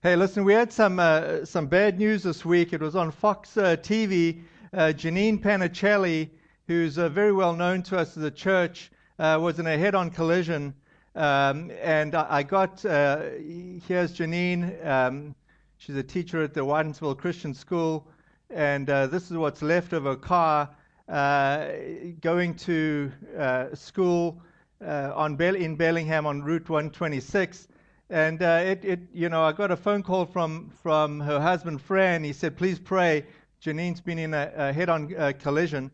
Hey, listen, we had some uh, some bad news this week. It was on Fox uh, TV. Uh, Janine Panicelli, who's uh, very well known to us as a church, uh, was in a head-on collision, um, and I, I got uh, here's Janine. Um, she's a teacher at the Whitinsville Christian School, and this is what's left of her car going to school on Bell- in Bellingham on Route 126 and uh, it, it, you know, I got a phone call from, from her husband, Fran. He said, please pray. Janine's been in a, a head-on uh, collision.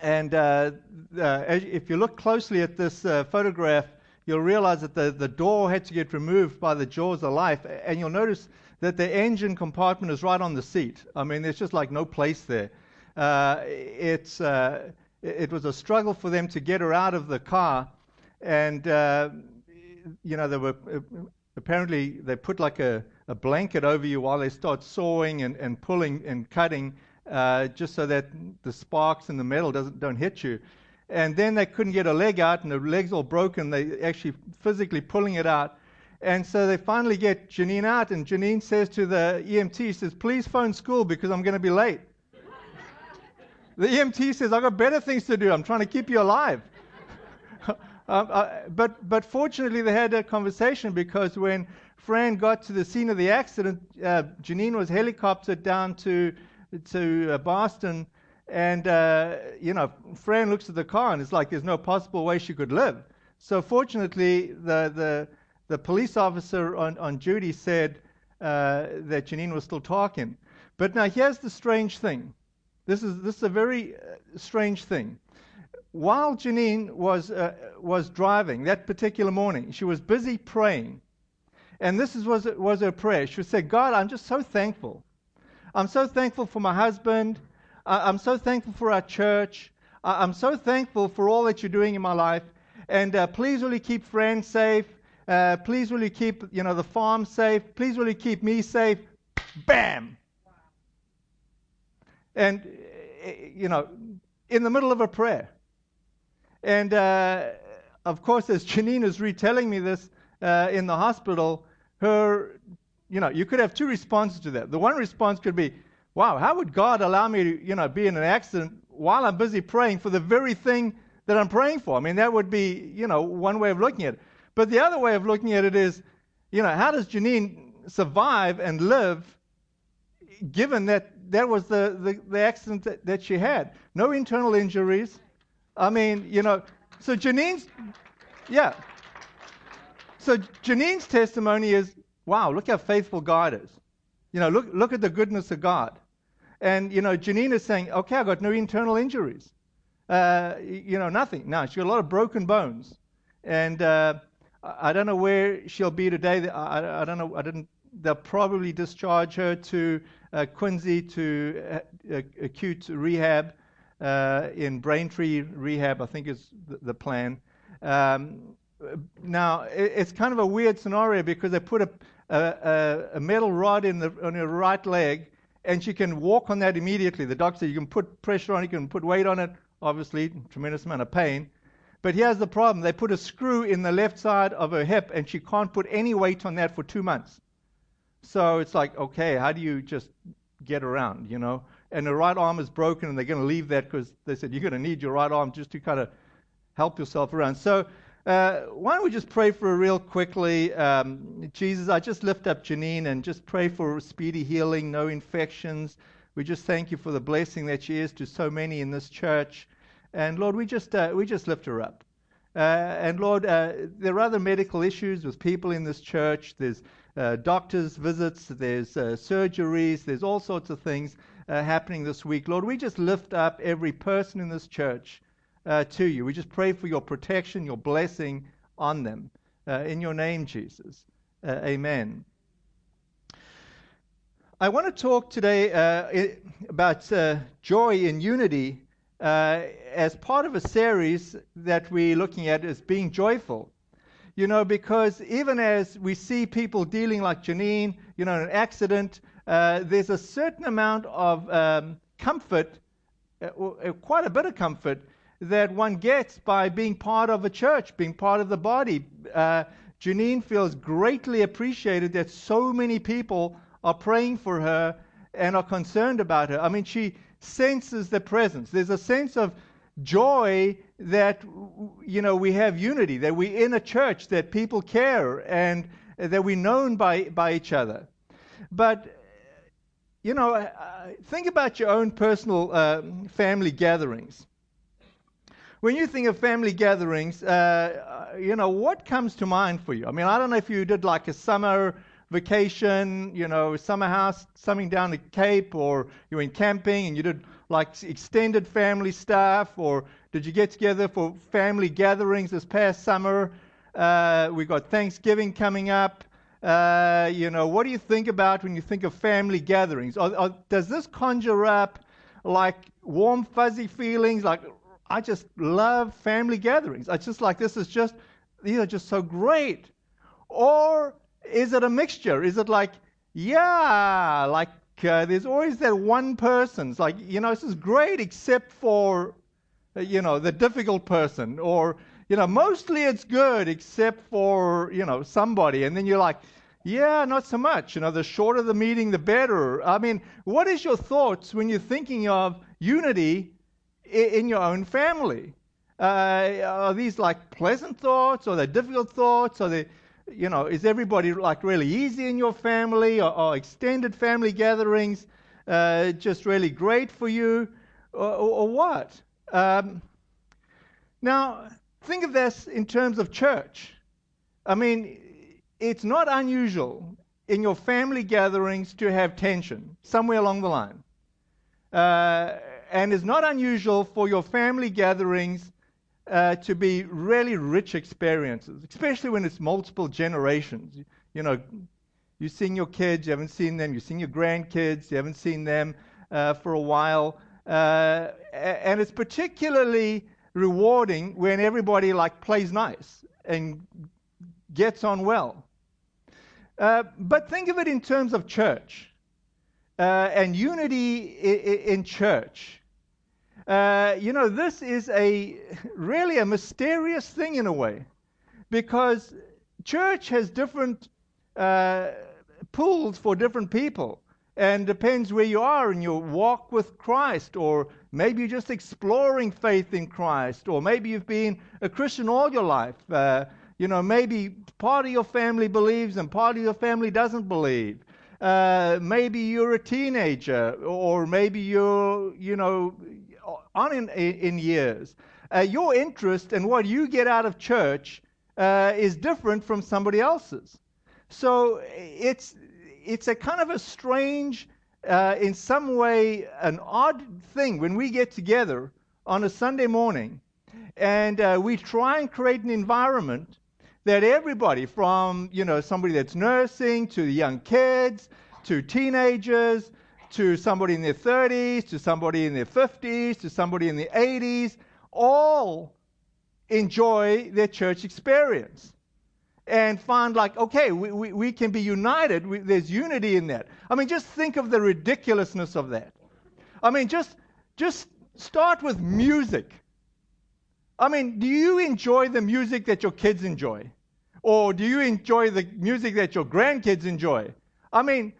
And uh, uh if you look closely at this uh, photograph, you'll realize that the, the door had to get removed by the jaws of life. And you'll notice that the engine compartment is right on the seat. I mean, there's just like no place there. Uh, it's, it was a struggle for them to get her out of the car. And you know, they were uh, apparently they put like a, a blanket over you while they start sawing and, and pulling and cutting, uh, just so that the sparks and the metal doesn't don't hit you. And then they couldn't get a leg out, and the leg's all broken. They actually physically pulling it out. And so they finally get Janine out, and Janine says to the EMT, says, "Please phone school because I'm going to be late." the EMT says, "I've got better things to do. I'm trying to keep you alive." Um, uh, but, but fortunately, they had a conversation because when Fran got to the scene of the accident, uh, Janine was helicoptered down to, to uh, Boston. And, uh, you know, Fran looks at the car and it's like there's no possible way she could live. So fortunately, the, the, the police officer on, on duty said uh, that Janine was still talking. But now here's the strange thing. This is, this is a very uh, strange thing while Janine was, uh, was driving that particular morning, she was busy praying. And this is, was, was her prayer. She would say, God, I'm just so thankful. I'm so thankful for my husband. I'm so thankful for our church. I'm so thankful for all that you're doing in my life. And uh, please will you keep friends safe. Uh, please will you keep you know, the farm safe. Please will you keep me safe. Bam! And, uh, you know, in the middle of a prayer. And uh, of course, as Janine is retelling me this uh, in the hospital, her, you know, you could have two responses to that. The one response could be, wow, how would God allow me to, you know, be in an accident while I'm busy praying for the very thing that I'm praying for? I mean, that would be, you know, one way of looking at it. But the other way of looking at it is, you know, how does Janine survive and live given that that was the, the, the accident that, that she had? No internal injuries, I mean, you know, so Janine's, yeah. So Janine's testimony is, wow, look how faithful God is. You know, look, look at the goodness of God. And, you know, Janine is saying, okay, I've got no internal injuries. Uh, you know, nothing. Now, she's got a lot of broken bones. And uh, I don't know where she'll be today. I, I, don't know. I didn't. They'll probably discharge her to uh, Quincy to uh, acute rehab uh, in Braintree Rehab, I think is the, the plan. Um, now, it, it's kind of a weird scenario because they put a, a, a metal rod in the, on her right leg, and she can walk on that immediately. The doctor said you can put pressure on it, you can put weight on it, obviously, tremendous amount of pain. But here's the problem they put a screw in the left side of her hip, and she can't put any weight on that for two months. So it's like, okay, how do you just get around, you know? And the right arm is broken, and they're going to leave that because they said you're going to need your right arm just to kind of help yourself around. So, uh, why don't we just pray for her real quickly? Um, Jesus, I just lift up Janine and just pray for speedy healing, no infections. We just thank you for the blessing that she is to so many in this church. And Lord, we just, uh, we just lift her up. Uh, and Lord, uh, there are other medical issues with people in this church. There's uh, doctors' visits, there's uh, surgeries, there's all sorts of things uh, happening this week. Lord, we just lift up every person in this church uh, to you. We just pray for your protection, your blessing on them. Uh, in your name, Jesus. Uh, amen. I want to talk today uh, about uh, joy in unity as part of a series that we're looking at as being joyful. You know, because even as we see people dealing like Janine, you know, an accident, uh, there's a certain amount of um, comfort, uh, uh, quite a bit of comfort, that one gets by being part of a church, being part of the body, uh, Janine feels greatly appreciated that so many people are praying for her and are concerned about her. I mean, she senses the presence. There's a sense of joy that you know we have unity, that we're in a church, that people care, and that we're known by by each other. But you know, uh, think about your own personal uh, family gatherings. When you think of family gatherings, uh, uh, you know, what comes to mind for you? I mean, I don't know if you did like a summer vacation, you know, summer house, something down the Cape, or you went camping and you did like extended family stuff, or did you get together for family gatherings this past summer? Uh, we got Thanksgiving coming up. Uh, you know, what do you think about when you think of family gatherings? Or, or does this conjure up like warm, fuzzy feelings? Like, I just love family gatherings. I just like this is just, these are just so great. Or is it a mixture? Is it like, yeah, like uh, there's always that one person. It's like, you know, this is great except for, you know, the difficult person. Or, you know, mostly it's good except for, you know, somebody. And then you're like, yeah, not so much. You know, the shorter the meeting, the better. I mean, what is your thoughts when you're thinking of unity in your own family? Uh, are these like pleasant thoughts? Or are they difficult thoughts? Are they, you know, is everybody like really easy in your family? Or, or extended family gatherings uh, just really great for you? Or, or, or what? Um, now, think of this in terms of church. I mean, it's not unusual in your family gatherings to have tension somewhere along the line. Uh, and it's not unusual for your family gatherings uh, to be really rich experiences, especially when it's multiple generations. You, you, know, you've seen your kids, you haven't seen them, you've seen your grandkids, you haven't seen them uh, for a while. Uh, and it's particularly rewarding when everybody like plays nice and gets on well. Uh, but think of it in terms of church uh, and unity in, in church. Uh, you know, this is a really a mysterious thing in a way, because church has different uh, pools for different people, and depends where you are in your walk with Christ, or maybe you're just exploring faith in Christ, or maybe you've been a Christian all your life. Uh, you know, maybe part of your family believes and part of your family doesn't believe. Uh, maybe you're a teenager, or maybe you're, you know, on in, in years. Uh, your interest and what you get out of church uh, is different from somebody else's. So it's it's a kind of a strange, uh, in some way, an odd thing when we get together on a Sunday morning, and uh, we try and create an environment that everybody from, you know, somebody that's nursing to the young kids to teenagers to somebody in their 30s to somebody in their 50s to somebody in their 80s all enjoy their church experience and find like okay we, we, we can be united we, there's unity in that i mean just think of the ridiculousness of that i mean just just start with music I mean, do you enjoy the music that your kids enjoy? Or do you enjoy the music that your grandkids enjoy? I mean,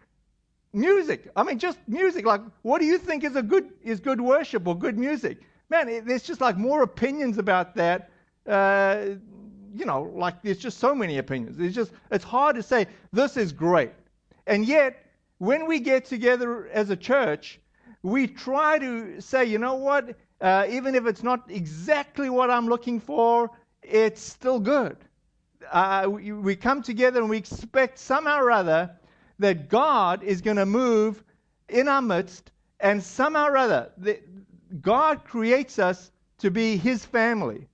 music. I mean, just music. Like, what do you think is a good is good worship or good music? Man, it, there's just like more opinions about that. Uh, you know, like there's just so many opinions. It's just it's hard to say this is great. And yet, when we get together as a church, we try to say, you know what? uh, even if it's not exactly what I'm looking for, it's still good. Uh, we, we come together and we expect somehow or other that God is going to move in our midst, and somehow or other, the, God creates us to be His family.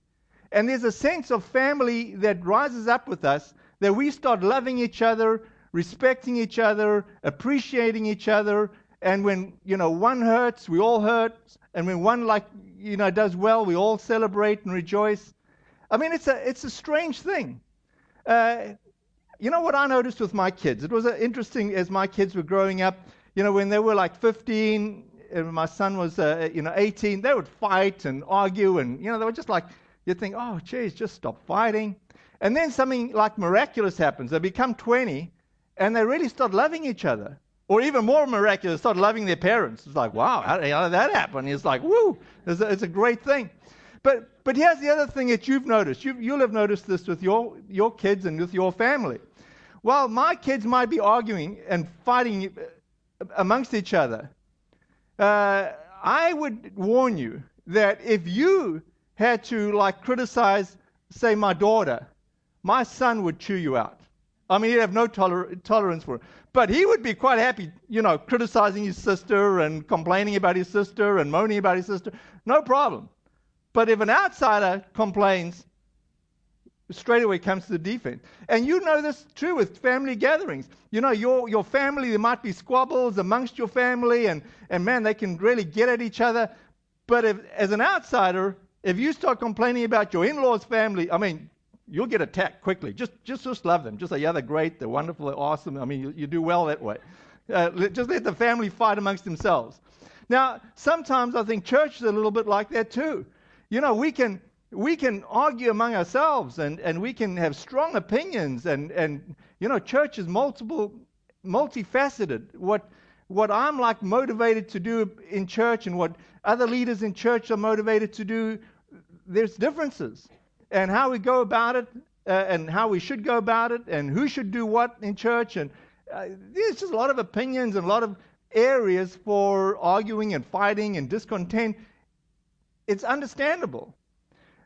And there's a sense of family that rises up with us that we start loving each other, respecting each other, appreciating each other. And when, you know, one hurts, we all hurt. And when one like you know does well, we all celebrate and rejoice. I mean, it's a it's a strange thing. Uh, you know what I noticed with my kids? It was interesting as my kids were growing up. You know, when they were like 15, and my son was uh, you know 18, they would fight and argue, and you know they were just like you think, oh, geez, just stop fighting. And then something like miraculous happens. They become 20 and they really start loving each other. Or even more miraculous, start loving their parents. It's like, wow, how, how did that happen? It's like, woo, it's a, it's a great thing. But, but here's the other thing that you've noticed. you you'll have noticed this with your, your kids and with your family. While my kids might be arguing and fighting amongst each other, uh, I would warn you that if you had to like criticize, say, my daughter, my son would chew you out. I mean, he'd have no toler- tolerance for it. But he would be quite happy, you know, criticizing his sister and complaining about his sister and moaning about his sister. No problem. But if an outsider complains, straight away comes to the defense. And you know this too with family gatherings. You know, your, your family, there might be squabbles amongst your family, and, and man, they can really get at each other. But if, as an outsider, if you start complaining about your in law's family, I mean, you'll get attacked quickly. Just, just, just love them. Just say, yeah, they're great, they're wonderful, they're awesome. I mean, you, you do well that way. Uh, just let the family fight amongst themselves. Now, sometimes I think church is a little bit like that too. You know, we can we can argue among ourselves and, and we can have strong opinions and, and you know church is multiple multifaceted what what i'm like motivated to do in church and what other leaders in church are motivated to do there's differences and how we go about it uh, and how we should go about it and who should do what in church and uh, there's just a lot of opinions and a lot of areas for arguing and fighting and discontent it's understandable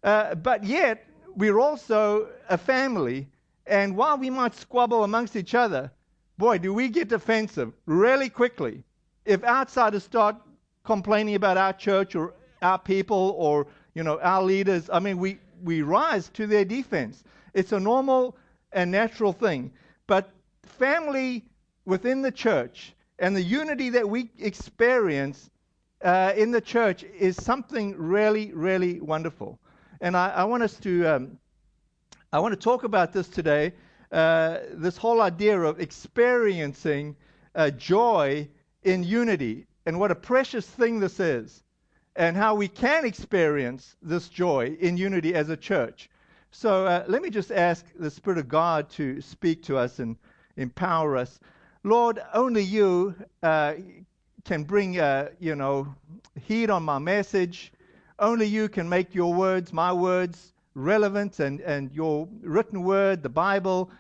uh, but yet, we're also a family. And while we might squabble amongst each other, boy, do we get defensive really quickly. If outsiders start complaining about our church or our people or you know our leaders, I mean, we, we rise to their defense. It's a normal and natural thing. But family within the church and the unity that we experience uh, in the church is something really, really wonderful. And I, I want us to, um, I want to talk about this today. Uh, this whole idea of experiencing uh, joy in unity and what a precious thing this is, and how we can experience this joy in unity as a church. So uh, let me just ask the Spirit of God to speak to us and empower us. Lord, only you uh, can bring, uh, you know, heat on my message. Only you can make your words, my words, relevant and, and your written word, the Bible,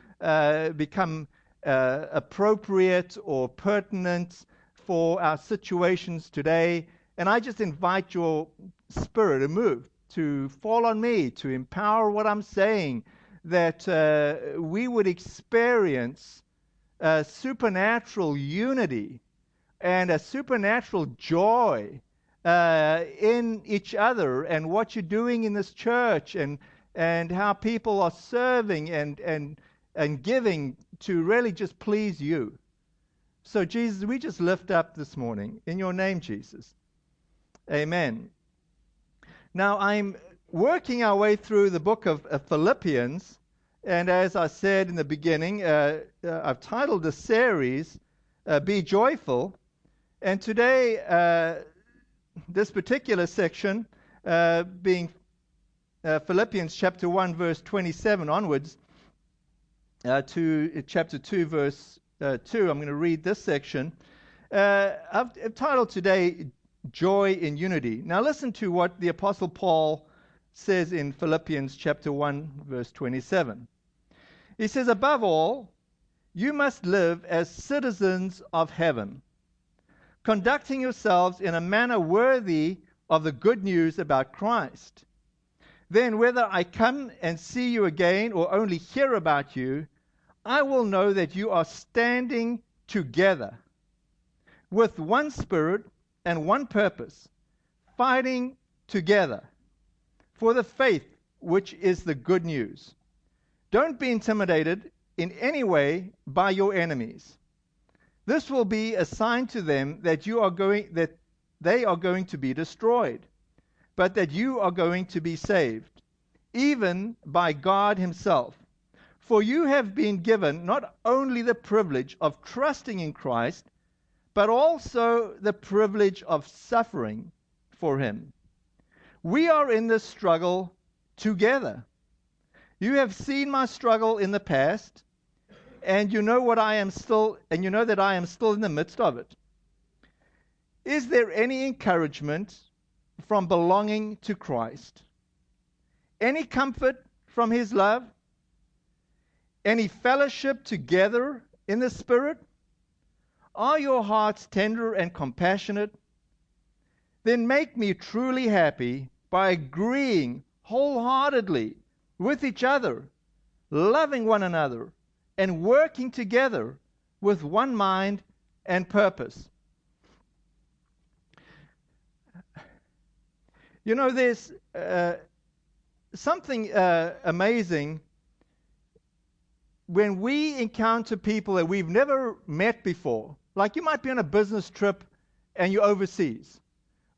become uh, appropriate or pertinent for our situations today. And I just invite your spirit to move, to fall on me, to empower what I'm saying, that uh, we would experience a supernatural unity and a supernatural joy uh, in each other and what you're doing in this church and, and how people are serving and, and, and giving to really just please you. So, Jesus, we just lift up this morning in your name, Jesus. Amen. Now, I'm working our way through the book of, Philippians, and as I said in the beginning, uh, uh, I've titled the series uh, Be Joyful. And today, uh, this particular section uh, being Philippians chapter 1, verse 27 onwards, uh, to chapter 2, verse uh, 2. I'm going to read this section. Uh, I've, I've titled today Joy in Unity. Now, listen to what the Apostle Paul says in Philippians chapter 1, verse 27. He says, Above all, you must live as citizens of heaven conducting yourselves in a manner worthy of the good news about Christ. Then, whether I come and see you again or only hear about you, I will know that you are standing together with one spirit and one purpose, fighting together for the faith which is the good news. Don't be intimidated in any way by your enemies. This will be a sign to them that you are going that they are going to be destroyed, but that you are going to be saved, even by God himself. For you have been given not only the privilege of trusting in Christ, but also the privilege of suffering for him. We are in this struggle together. You have seen my struggle in the past, and you know what I am still, and you know that I am still in the midst of it. Is there any encouragement from belonging to Christ? Any comfort from his love? Any fellowship together in the Spirit? Are your hearts tender and compassionate? Then make me truly happy by agreeing wholeheartedly with each other, loving one another, and working together with one mind and purpose. You know, there's uh, something uh, amazing when we encounter people that we've never met before. Like you might be on a business trip and you're overseas,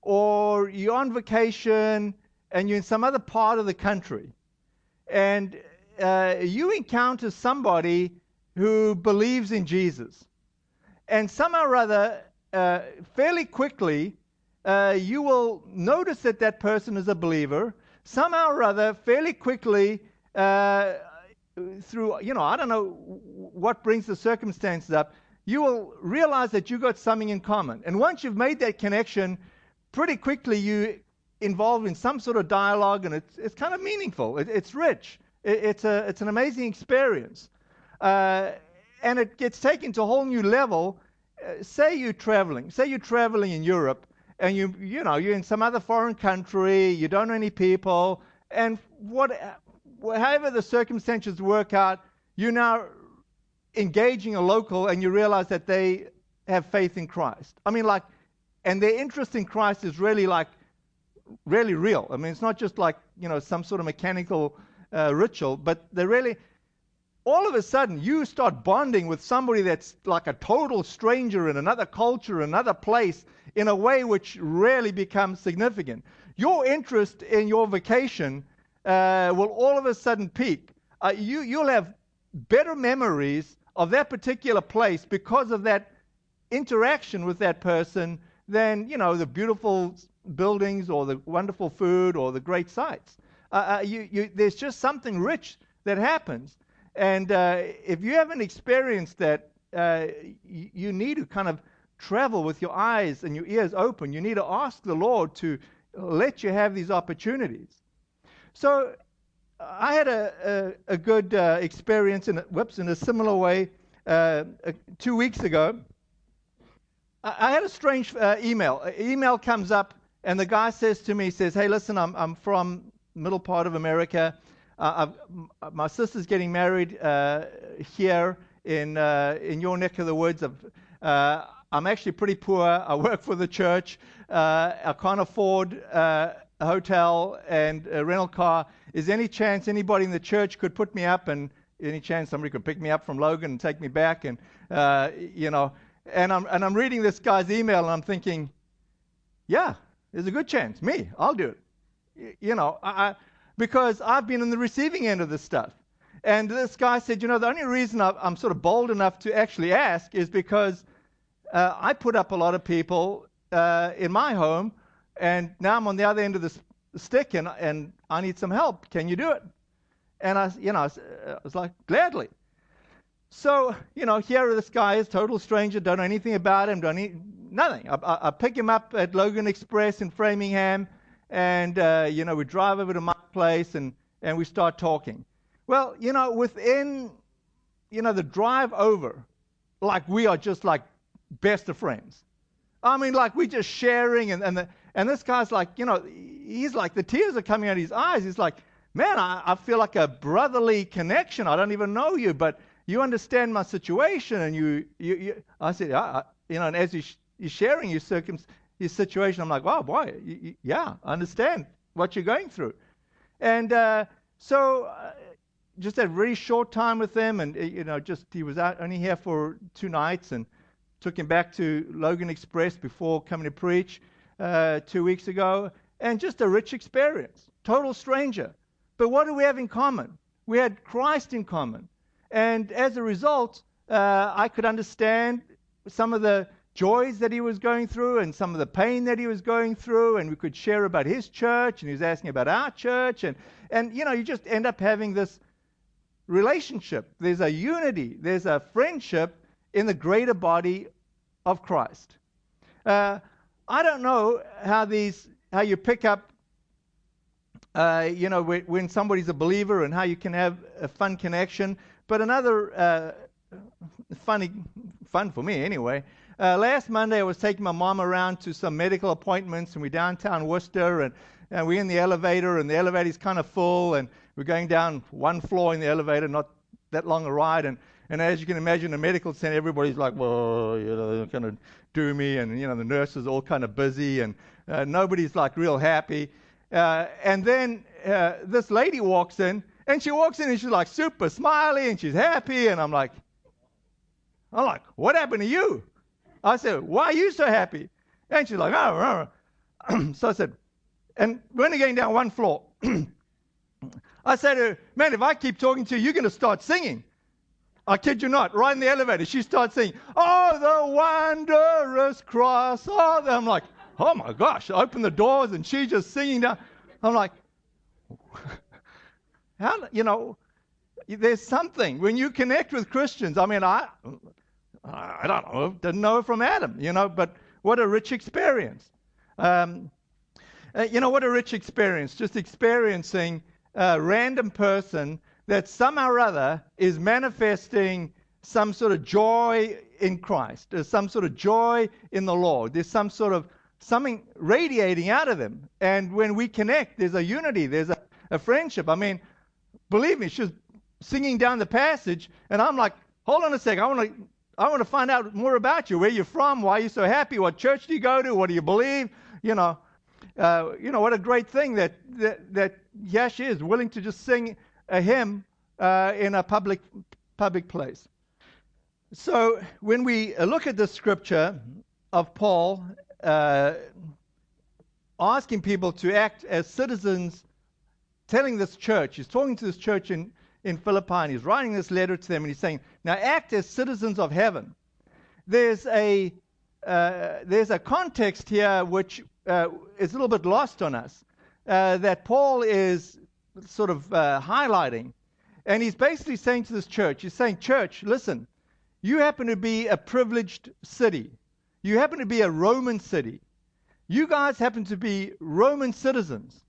or you're on vacation and you're in some other part of the country, and uh, you encounter somebody who believes in Jesus. And somehow or other, uh, fairly quickly, uh, you will notice that that person is a believer. Somehow or other, fairly quickly, uh, through, you know, I don't know what brings the circumstances up, you will realize that you got something in common. And once you've made that connection, pretty quickly you involved in some sort of dialogue, and it's, it's kind of meaningful. It, it's rich. It, it's, a, it's an amazing experience. Uh, and it gets taken to a whole new level. Uh, say you're traveling. Say you're traveling in Europe, and you, you know, you're in some other foreign country, you don't know any people, and what, however the circumstances work out, you're now engaging a local and you realize that they have faith in Christ. I mean, like, and their interest in Christ is really like, really real. I mean, it's not just like, you know, some sort of mechanical uh, ritual, but they really, all of a sudden, you start bonding with somebody that's like a total stranger in another culture, another place, in a way which really becomes significant. Your interest in your vacation uh, will all of a sudden peak. Uh, you, you'll have better memories of that particular place because of that interaction with that person than, you know, the beautiful buildings or the wonderful food or the great sights. Uh, uh you, you, there's just something rich that happens. And uh, if you haven't experienced that, uh, you, you need to kind of travel with your eyes and your ears open. You need to ask the Lord to let you have these opportunities. So I had a, a, a good uh, experience in, whoops, in a similar way uh, uh, two weeks ago. I, I had a strange uh, email. Email comes up, and the guy says to me, he says, hey, listen, I'm, I'm from middle part of America. Uh, my sister's getting married uh, here in, in your neck of the woods. I'm actually pretty poor. I work for the church. I can't afford a hotel and a rental car is any chance anybody in the church could put me up and any chance somebody could pick me up from Logan and take me back and uh, you know and I'm and I'm reading this guy's email and I'm thinking yeah there's a good chance. Me I'll do it. You know I, I, because I've been in the receiving end of this stuff. And this guy said you know the only reason I'm sort of bold enough to actually ask is because uh, I put up a lot of people uh, in my home and now I'm on the other end of the stick and, and I need some help. Can you do it? And I, you know, I was like, gladly. So, you know, here this guy is total stranger, don't know anything about him, don't need nothing. I, I, I, pick him up at Logan Express in Framingham, and, uh, you know, we drive over to my place and, and we start talking. Well, you know, within, you know, the drive over, like we are just like best of friends. I mean, like we're just sharing, and, and, the, and this guy's like, you know, he's like, the tears are coming out of his eyes. He's like, man, I, I feel like a brotherly connection. I don't even know you, but you understand my situation. And you, you, you I said, I, you know, and as you're sharing your circum, his situation, I'm like, wow, boy, you, you, yeah, I understand what you're going through. And uh, so, uh, just a very short time with them, and you know, just he was out only here for two nights, and took him back to Logan Express before coming to preach uh, two weeks ago, and just a rich experience. Total stranger. But what do we have in common? We had Christ in common. And as a result, uh, I could understand some of the joys that he was going through and some of the pain that he was going through, and we could share about his church, and he was asking about our church, and, and you know, you just end up having this relationship, there's a unity, there's a friendship in the greater body of Christ. Uh, I don't know how these how you pick up, uh, you know, when, somebody's a believer and how you can have a fun connection. But another uh, funny, fun for me anyway. Uh, last Monday, I was taking my mom around to some medical appointments, and we're downtown Worcester, and, and we're in the elevator, and the elevator's kind of full, and we're going down one floor in the elevator, not that long a ride, and and as you can imagine, a medical center, everybody's like, well, you know, they're going to do me, and you know, the nurses all kind of busy, and uh, nobody's like real happy. Uh, and then uh, this lady walks in, and she walks in and she's like super smiley and she's happy, and I'm like, I'm like, what happened to you? I said, why are you so happy? And she's like, oh, oh. so I said, and we're only going down one floor. I said man, if I keep talking to you, you're going to start singing. I kid you not, right in the elevator, she starts singing, Oh, the wondrous cross. Oh, I'm like, oh my gosh, I open the doors and she's just singing down. I'm like, how, you know, there's something when you connect with Christians. I mean, I, I don't know, didn't know from Adam, you know, but what a rich experience. Um, uh, you know, what a rich experience, just experiencing a random person that somehow or other is manifesting some sort of joy in Christ. There's some sort of joy in the Lord. There's some sort of something radiating out of them. And when we connect, there's a unity, there's a, a friendship. I mean, believe me, she's singing down the passage, and I'm like, hold on a second, I want to. I want to find out more about you, where you're from, why you're so happy, what church do you go to, what do you believe, you know, uh, you know what a great thing that that, that Yash is willing to just sing a hymn uh, in a public public place. So when we look at the scripture of Paul uh, asking people to act as citizens, telling this church, he's talking to this church in, in Philippi, and he's writing this letter to them, and he's saying, Now act as citizens of heaven. There's a, uh, there's a context here which uh, is a little bit lost on us uh, that Paul is sort of uh, highlighting. And he's basically saying to this church, he's saying, Church, listen, you happen to be a privileged city. You happen to be a Roman city. You guys happen to be Roman citizens.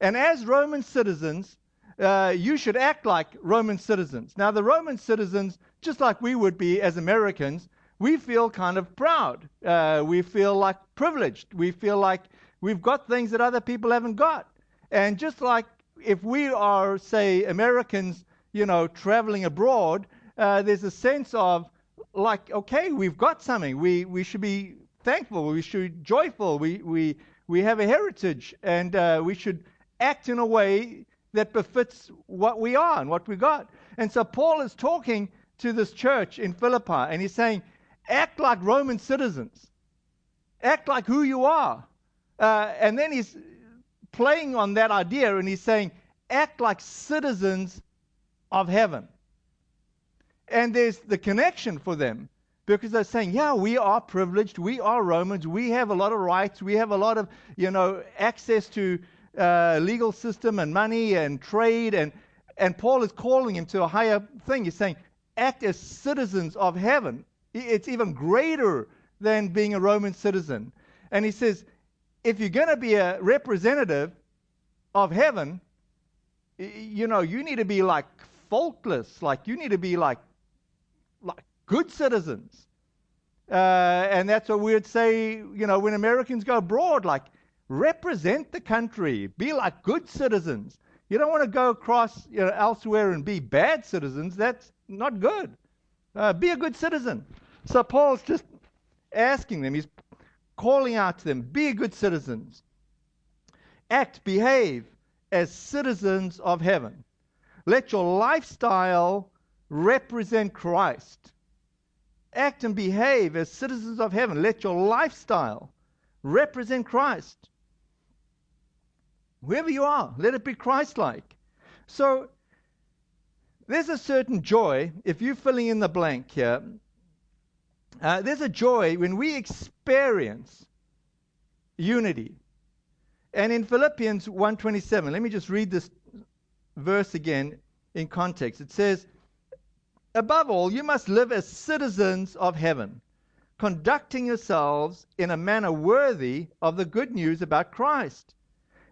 And as Roman citizens, uh, you should act like Roman citizens. Now, the Roman citizens, just like we would be as Americans, we feel kind of proud. Uh, we feel like privileged. We feel like we've got things that other people haven't got. And just like if we are, say, Americans, you know, traveling abroad, uh, there's a sense of like, okay, we've got something. We, we should be thankful. We should be joyful. We, we, we have a heritage, and uh, we should act in a way that befits what we are and what we got. And so Paul is talking to this church in Philippi, and he's saying, act like Roman citizens, act like who you are. Uh, and then he's playing on that idea, and he's saying, act like citizens of heaven. And there's the connection for them because they're saying, yeah, we are privileged. We are Romans. We have a lot of rights. We have a lot of, you know, access to uh, legal system and money and trade. And, and Paul is calling him to a higher thing. He's saying, act as citizens of heaven. It's even greater than being a Roman citizen. And he says, if you're going to be a representative of heaven, you know, you need to be like faultless. Like, you need to be like like good citizens. Uh, and that's what we would say, you know, when Americans go abroad, like represent the country, be like good citizens. You don't want to go across you know, elsewhere and be bad citizens. That's not good. Uh, be a good citizen. So Paul's just asking them, he's calling out to them, be good citizens. Act, behave as citizens of heaven. Let your lifestyle represent Christ. Act and behave as citizens of heaven. Let your lifestyle represent Christ. Whoever you are, let it be Christ like. So, there's a certain joy, if you're filling in the blank here, uh, there's a joy when we experience unity. And in Philippians 1:27, let me just read this verse again. in context. It says, Above all, you must live as citizens of heaven, conducting yourselves in a manner worthy of the good news about Christ.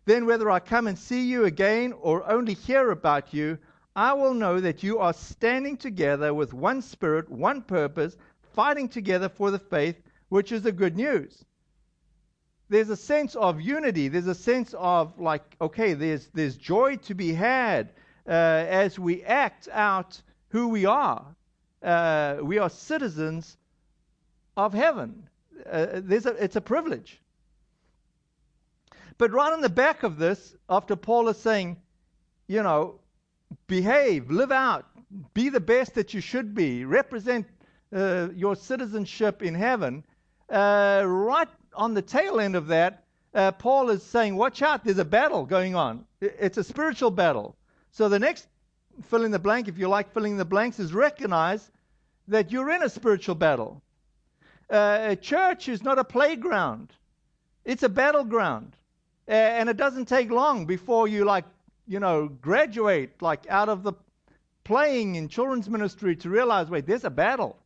Then, whether I come and see you again or only hear about you, I will know that you are standing together with one spirit, one purpose, fighting together for the faith, which is the good news. There's a sense of unity. There's a sense of like, okay, there's there's joy to be had uh, as we act out who we are. Uh, we are citizens of heaven. Uh, there's a, it's a privilege. But right on the back of this, after Paul is saying, you know, behave, live out, be the best that you should be, represent uh, your citizenship in heaven, uh, right on the tail end of that, uh, Paul is saying, watch out, there's a battle going on. It's a spiritual battle. So the next fill in the blank, if you like filling in the blanks, is recognize that you're in a spiritual battle. Uh, a church is not a playground, it's a battleground. And it doesn't take long before you, like, you know, graduate, like, out of the playing in children's ministry to realize wait, there's a battle.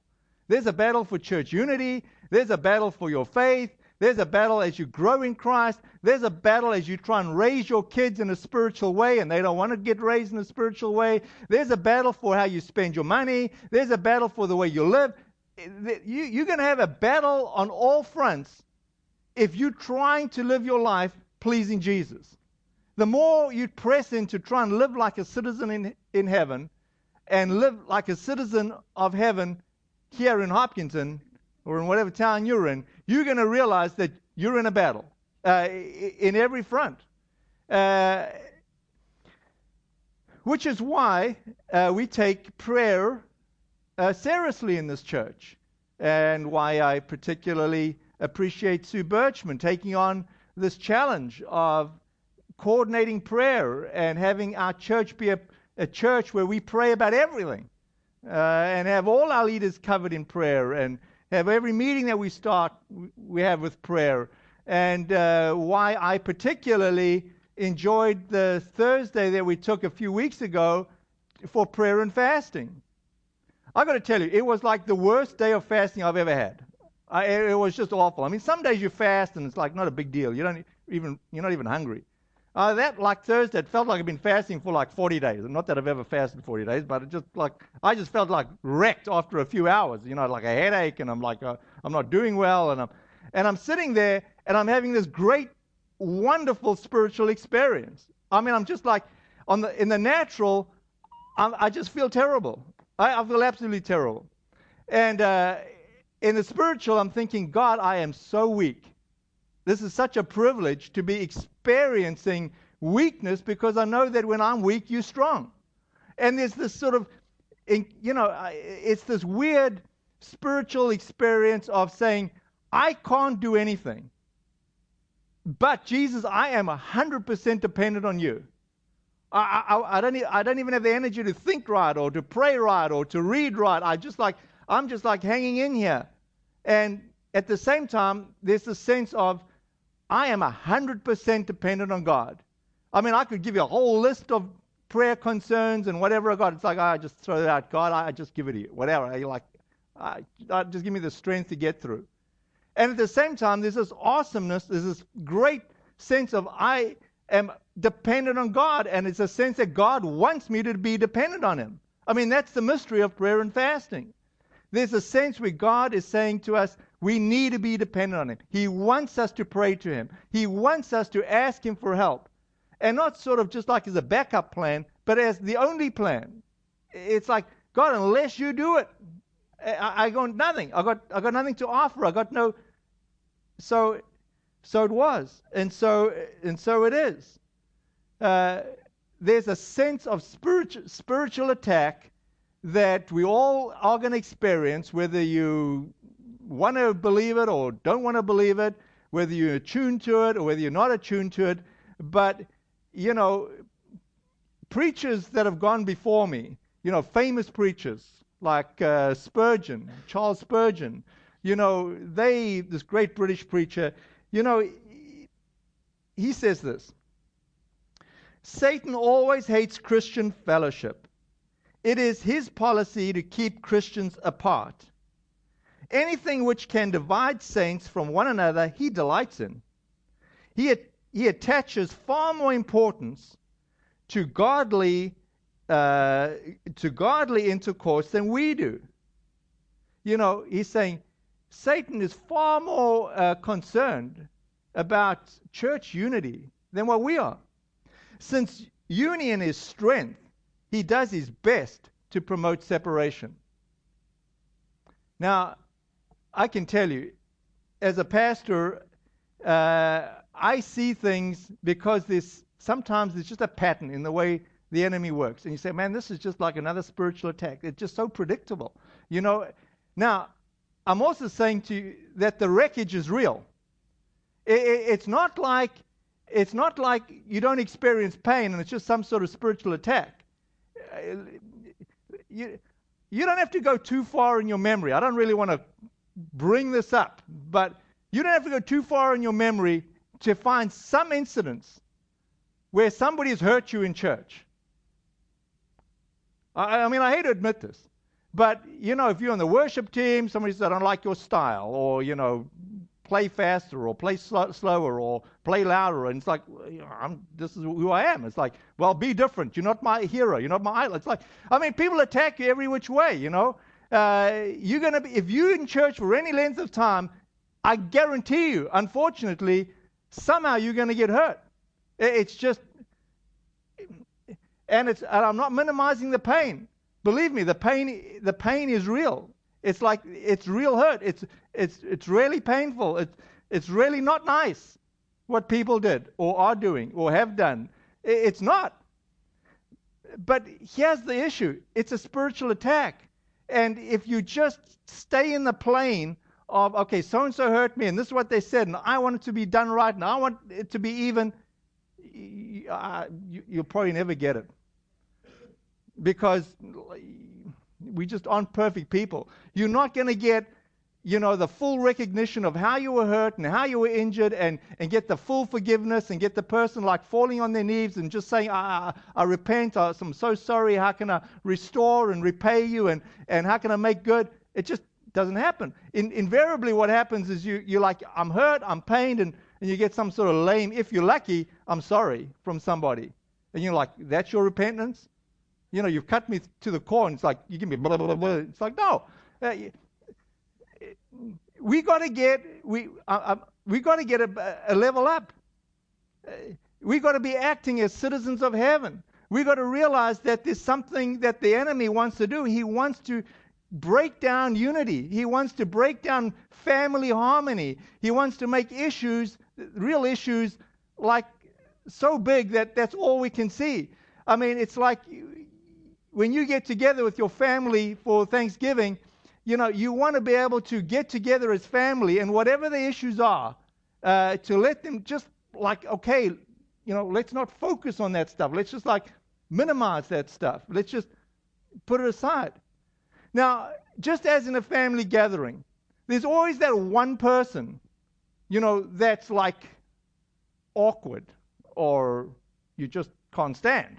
There's a battle for church unity, there's a battle for your faith, there's a battle as you grow in Christ. There's a battle as you try and raise your kids in a spiritual way and they don't want to get raised in a spiritual way. There's a battle for how you spend your money. There's a battle for the way you live. You, are going to have a battle on all fronts if you're trying to live your life pleasing Jesus. The more you press in to try and live like a citizen in, in heaven and live like a citizen of heaven here in Hopkinton or in whatever town you're in, you're going to realize that you're in a battle uh, in every front. Uh, which is why uh, we take prayer uh, seriously in this church, and why I particularly appreciate Sue Birchman taking on this challenge of coordinating prayer and having our church be a, a church where we pray about everything uh, and have all our leaders covered in prayer and have every meeting that we start, we have with prayer. And uh, why I particularly enjoyed the Thursday that we took a few weeks ago for prayer and fasting. I've got to tell you, it was like the worst day of fasting I've ever had. I, it was just awful. I mean, some days you fast and it's like not a big deal. You don't even you're not even hungry. Uh, that, like Thursday, it felt like I've been fasting for like 40 days. Not that I've ever fasted 40 days, but it just like, I just felt like wrecked after a few hours, you know, like a headache, and I'm like, uh, I'm not doing well, and I'm, and I'm sitting there, and I'm having this great, wonderful spiritual experience. I mean, I'm just like, on the, in the natural, I'm, i just feel terrible. I, I, feel absolutely terrible. And uh, in the spiritual, I'm thinking, God, I am so weak. This is such a privilege to be experiencing weakness because I know that when I'm weak, you're strong. And there's this sort of, you know, it's this weird spiritual experience of saying, I can't do anything. But Jesus, I am 100% dependent on you. I, I, I, don't, I don't even have the energy to think right or to pray right or to read right. I just like, I'm just like hanging in here. And at the same time, there's a sense of I am 100% dependent on God. I mean, I could give you a whole list of prayer concerns and whatever I got. It's like, I just throw it out. God, I just give it to you. Whatever. You like, just give me the strength to get through. And at the same time, there's this awesomeness, there's this great sense of I am dependent on God, and it's a sense that God wants me to be dependent on Him. I mean, that's the mystery of prayer and fasting. There's a sense where God is saying to us, we need to be dependent on Him. He wants us to pray to Him. He wants us to ask Him for help. And not sort of just like as a backup plan, but as the only plan. It's like, God, unless you do it, I, I got nothing. I got, I got nothing to offer. I got no. So, so it was. And so, and so it is. Uh, there's a sense of spiritual, spiritual attack that we all are going to experience, whether you want to believe it or don't want to believe it, whether you're attuned to it or whether you're not attuned to it. But, you know, preachers that have gone before me, you know, famous preachers like uh, Spurgeon, Charles Spurgeon, you know, they, this great British preacher, you know, he says this Satan always hates Christian fellowship It is his policy to keep Christians apart. Anything which can divide saints from one another, he delights in. He, he attaches far more importance to godly, uh, to godly intercourse than we do. You know, he's saying Satan is far more uh, concerned about church unity than what we are. Since union is strength, he does his best to promote separation. Now, I can tell you, as a pastor, uh, I see things because there's sometimes there's just a pattern in the way the enemy works, and you say, "Man, this is just like another spiritual attack. It's just so predictable." You know. Now, I'm also saying to you that the wreckage is real. It, it, it's not like it's not like you don't experience pain and it's just some sort of spiritual attack. Uh, you, you don't have to go too far in your memory. I don't really want to bring this up, but you don't have to go too far in your memory to find some incidents where somebody has hurt you in church. I, I mean, I hate to admit this, but you know, if you're on the worship team, somebody says, "I don't like your style," or you know, play faster or play sl- slower or play louder. And it's like, this is who I am. It's like, well, be different. You're not my hero. You're not my idol. It's like, I mean, people attack you every which way, you know. Uh, you're going to be, if you're in church for any length of time, I guarantee you, unfortunately, somehow you're going to get hurt. It's just, and it's, and I'm not minimizing the pain. Believe me, the pain, the pain is real. It's like it's real hurt. It's it's it's really painful. It's it's really not nice what people did or are doing or have done. It's not. But here's the issue. It's a spiritual attack. And if you just stay in the plane of okay, so and so hurt me, and this is what they said, and I want it to be done right, and I want it to be even, uh, you, you'll probably never get it because we just aren't perfect people. You're not going to get, you know, the full recognition of how you were hurt and how you were injured and, and get the full forgiveness and get the person like falling on their knees and just saying, I, I, I repent, I'm so sorry, how can I restore and repay you and, and how can I make good? It just doesn't happen. In, invariably, what happens is you, you're like, I'm hurt, I'm pained, and, and you get some sort of lame, if you're lucky, I'm sorry from somebody. And you're like, that's your repentance? You know, you've cut me to the core, and it's like, you give me blah, blah, blah, blah. It's like, no. Uh, we got to get, we, uh, uh, we got to get a, a level up. Uh, we got to be acting as citizens of heaven. We got to realize that there's something that the enemy wants to do. He wants to break down unity. He wants to break down family harmony. He wants to make issues, real issues, like so big that that's all we can see. I mean, it's like when you get together with your family for Thanksgiving, you know, you want to be able to get together as family and whatever the issues are, uh, to let them just like, okay, you know, let's not focus on that stuff. Let's just like minimize that stuff. Let's just put it aside. Now, just as in a family gathering, there's always that one person, you know, that's like awkward or you just can't stand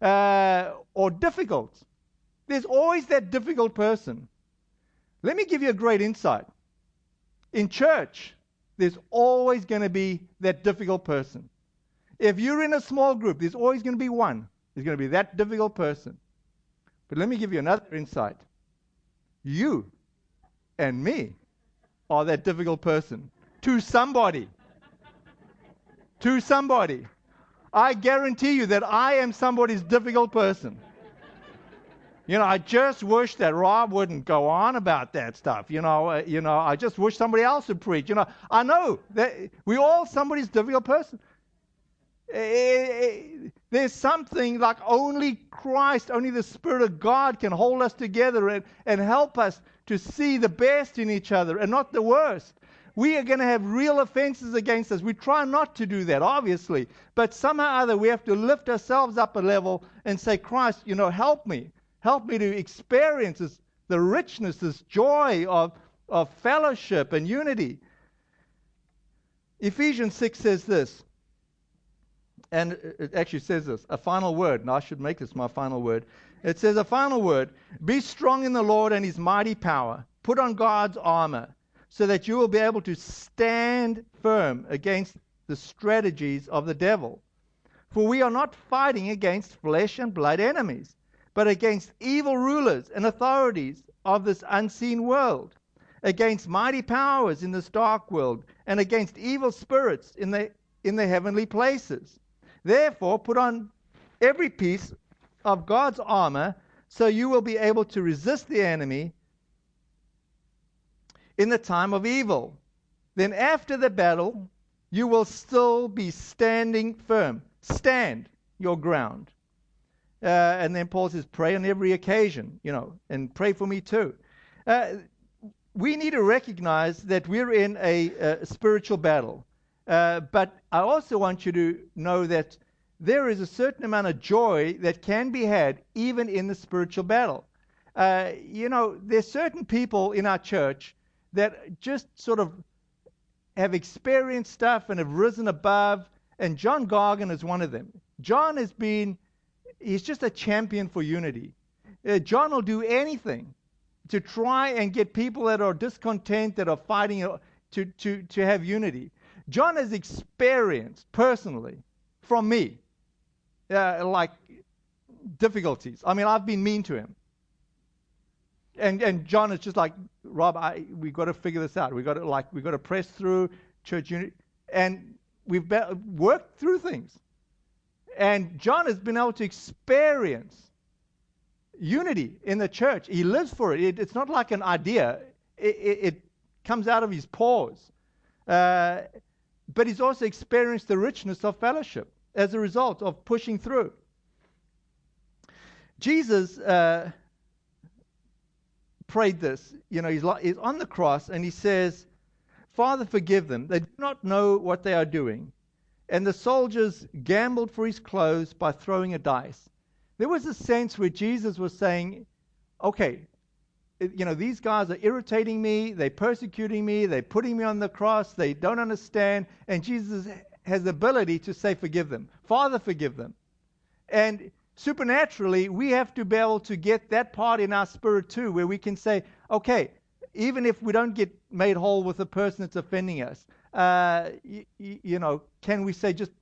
uh, or difficult. There's always that difficult person. Let me give you a great insight. In church, there's always going to be that difficult person. If you're in a small group, there's always going to be one. There's going to be that difficult person. But let me give you another insight. You and me are that difficult person to somebody. to somebody. I guarantee you that I am somebody's difficult person. You know, I just wish that Rob wouldn't go on about that stuff. You know, uh, you know, I just wish somebody else would preach. You know, I know that we all somebody's difficult person. Eh, eh, eh, there's something like only Christ, only the Spirit of God can hold us together and, and help us to see the best in each other and not the worst we are going to have real offenses against us. We try not to do that, obviously. But somehow or other, we have to lift ourselves up a level and say, Christ, you know, help me. Help me to experience this, the richness, this joy of, of fellowship and unity. Ephesians 6 says this, and it actually says this, a final word, and I should make this my final word. It says a final word Be strong in the Lord and his mighty power. Put on God's armor so that you will be able to stand firm against the strategies of the devil. For we are not fighting against flesh and blood enemies, but against evil rulers and authorities of this unseen world, against mighty powers in this dark world, and against evil spirits in the, in the heavenly places. Therefore, put on every piece of God's armor so you will be able to resist the enemy in the time of evil. Then, after the battle, you will still be standing firm. Stand your ground. Uh, and then Paul says, pray on every occasion, you know, and pray for me too. Uh, we need to recognize that we're in a, a spiritual battle. Uh, but I also want you to know that there is a certain amount of joy that can be had even in the spiritual battle. Uh, you know, there's certain people in our church that just sort of have experienced stuff and have risen above, and John Gargan is one of them. John has been, he's just a champion for unity. Uh, John will do anything to try and get people that are discontent, that are fighting, uh, to, to, to have unity. John has experienced personally from me uh, like difficulties. I mean, I've been mean to him. And and John is just like, Rob, I we got to figure this out. We got to like we got to press through church unity, and we've be- worked through things. And John has been able to experience unity in the church. He lives for it. it it's not like an idea. It, it, it comes out of his pores. Uh, but he's also experienced the richness of fellowship as a result of pushing through. Jesus uh, prayed this. You know, he's, he's on the cross and he says, Father, forgive them. They do not know what they are doing. And the soldiers gambled for his clothes by throwing a dice. There was a sense where Jesus was saying, okay, you know, these guys are irritating me, they're persecuting me, they're putting me on the cross, they don't understand. And Jesus has the ability to say, forgive them. Father, forgive them. And supernaturally, we have to be able to get that part in our spirit too, where we can say, okay, even if we don't get made whole with the person that's offending us, uh, y- y- you know, can we say just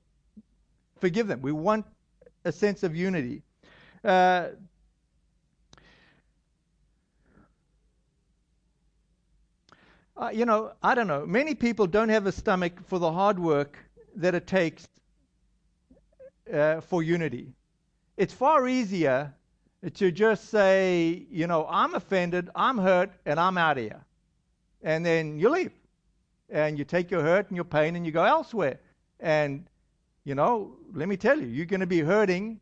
forgive them? We want a sense of unity. Uh, uh, you know, I don't know. Many people don't have a stomach for the hard work that it takes uh, for unity. It's far easier to just say, you know, I'm offended, I'm hurt, and I'm out of here. And then you leave. And you take your hurt and your pain and you go elsewhere. And, you know, let me tell you, you're going to be hurting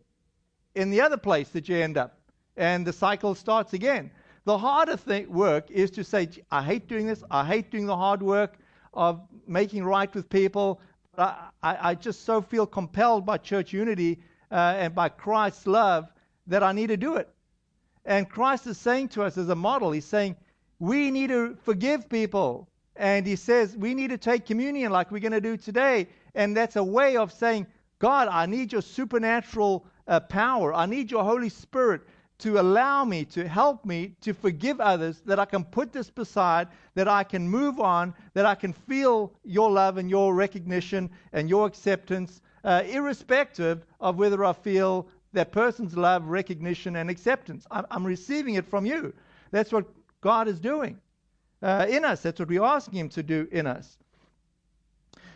in the other place that you end up. And the cycle starts again. The harder thing, work is to say, I hate doing this. I hate doing the hard work of making right with people. I, I, just so feel compelled by church unity uh, and by Christ's love that I need to do it. And Christ is saying to us as a model, He's saying, we need to forgive people. And He says, we need to take communion like we're going to do today. And that's a way of saying, God, I need your supernatural uh, power. I need your Holy Spirit to allow me, to help me to forgive others, that I can put this beside, that I can move on, that I can feel your love and your recognition and your acceptance, uh, irrespective of whether I feel that person's love, recognition, and acceptance. I'm, I'm receiving it from you. That's what God is doing uh, in us. That's what we're asking Him to do in us.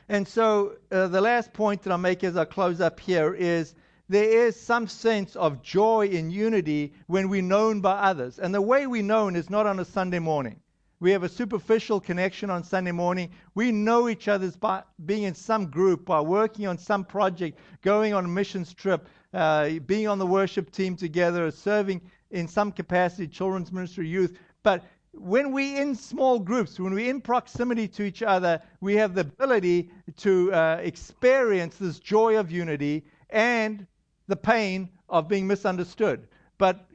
And so, uh, the last point that I make as I close up here is there is some sense of joy in unity when we're known by others. And the way we're known is not on a Sunday morning. We have a superficial connection on Sunday morning. We know each other by being in some group, by working on some project, going on a missions trip, uh, being on the worship team together, serving in some capacity, children's ministry, youth. But when we're in small groups, when we're in proximity to each other, we have the ability to uh, experience this joy of unity and the pain of being misunderstood. But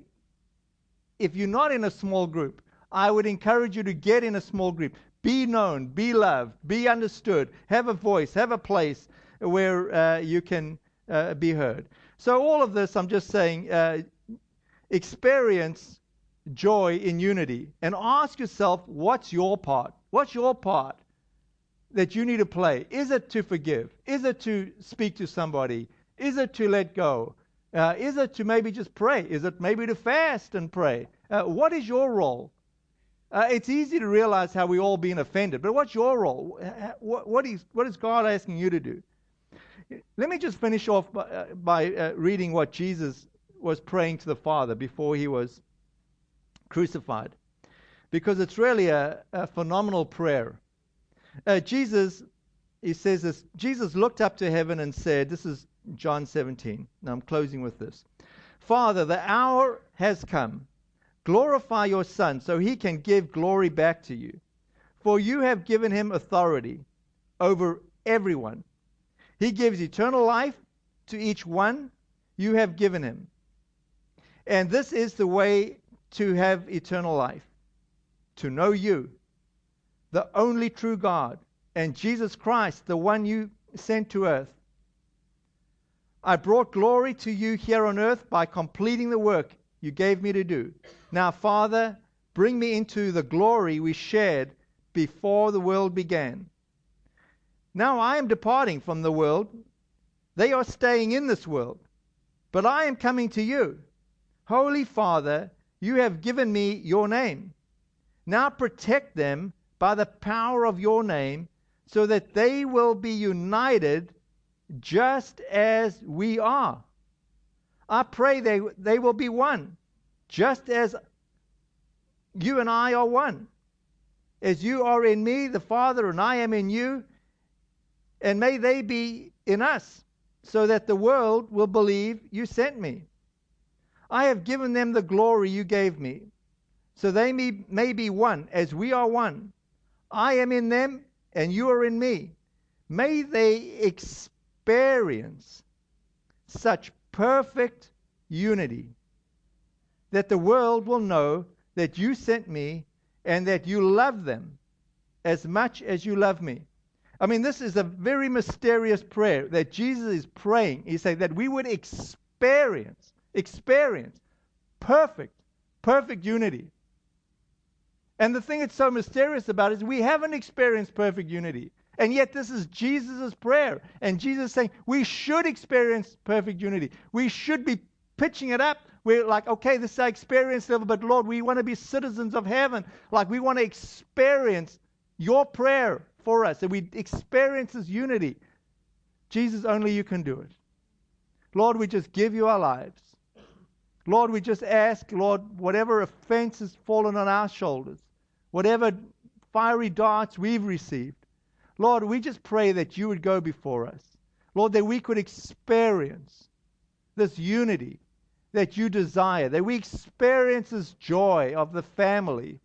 if you're not in a small group, I would encourage you to get in a small group. Be known, be loved, be understood, have a voice, have a place where uh, you can uh, be heard. So, all of this, I'm just saying, uh, experience joy in unity. And ask yourself, what's your part? What's your part that you need to play? Is it to forgive? Is it to speak to somebody? Is it to let go? Uh, is it to maybe just pray? Is it maybe to fast and pray? Uh, what is your role? Uh, it's easy to realize how we all been offended, but what's your role? What, what, is, what is God asking you to do? Let me just finish off by, uh, by uh, reading what Jesus was praying to the Father before he was crucified, because it's really a, a phenomenal prayer. Uh, Jesus, he says this Jesus looked up to heaven and said, This is John 17. Now I'm closing with this. Father, the hour has come. Glorify your Son so he can give glory back to you. For you have given him authority over everyone. He gives eternal life to each one you have given him. And this is the way to have eternal life to know you, the only true God, and Jesus Christ, the one you sent to earth. I brought glory to you here on earth by completing the work you gave me to do. Now, Father, bring me into the glory we shared before the world began. Now I am departing from the world. They are staying in this world, but I am coming to you. Holy Father, you have given me your name. Now protect them by the power of your name so that they will be united just as we are. I pray they, they will be one, just as you and I are one. As you are in me, the Father, and I am in you, and may they be in us, so that the world will believe you sent me. I have given them the glory you gave me, so they may, be one, as we are one. I am in them, and you are in me. May they experience such perfect unity that the world will know that you sent me and that you love them as much as you love me. I mean, this is a very mysterious prayer that Jesus is praying. He said that we would experience, experience perfect, perfect unity. And the thing that's so mysterious about it is we haven't experienced perfect unity. And yet, this is Jesus' prayer. And Jesus is saying we should experience perfect unity. We should be pitching it up. We're like, okay, this is our experience level, but Lord, we want to be citizens of heaven. Like, we want to experience your prayer for us. And we experience this unity. Jesus, only you can do it. Lord, we just give you our lives. Lord, we just ask, Lord, whatever offense has fallen on our shoulders, whatever fiery darts we've received, Lord, we just pray that you would go before us. Lord, that we could experience this unity that you desire, that we experience this joy of the family.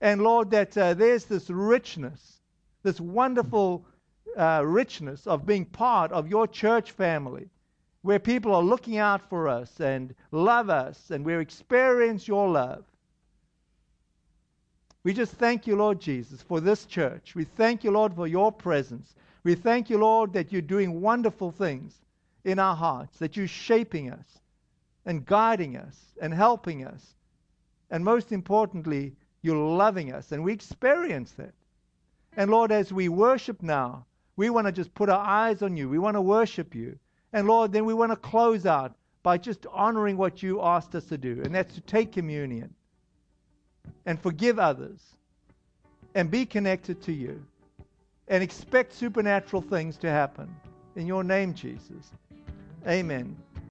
And Lord, that uh, there's this richness, this wonderful uh, richness of being part of your church family, where people are looking out for us and love us, and we experience your love. We just thank you, Lord Jesus, for this church. We thank you, Lord, for your presence. We thank you, Lord, that you're doing wonderful things in our hearts, that you're shaping us and guiding us and helping us. And most importantly, you're loving us. And we experience that. And Lord, as we worship now, we want to just put our eyes on you. We want to worship you. And Lord, then we want to close out by just honoring what you asked us to do, and that's to take communion and forgive others and be connected to you and expect supernatural things to happen. In your name, Jesus. Amen.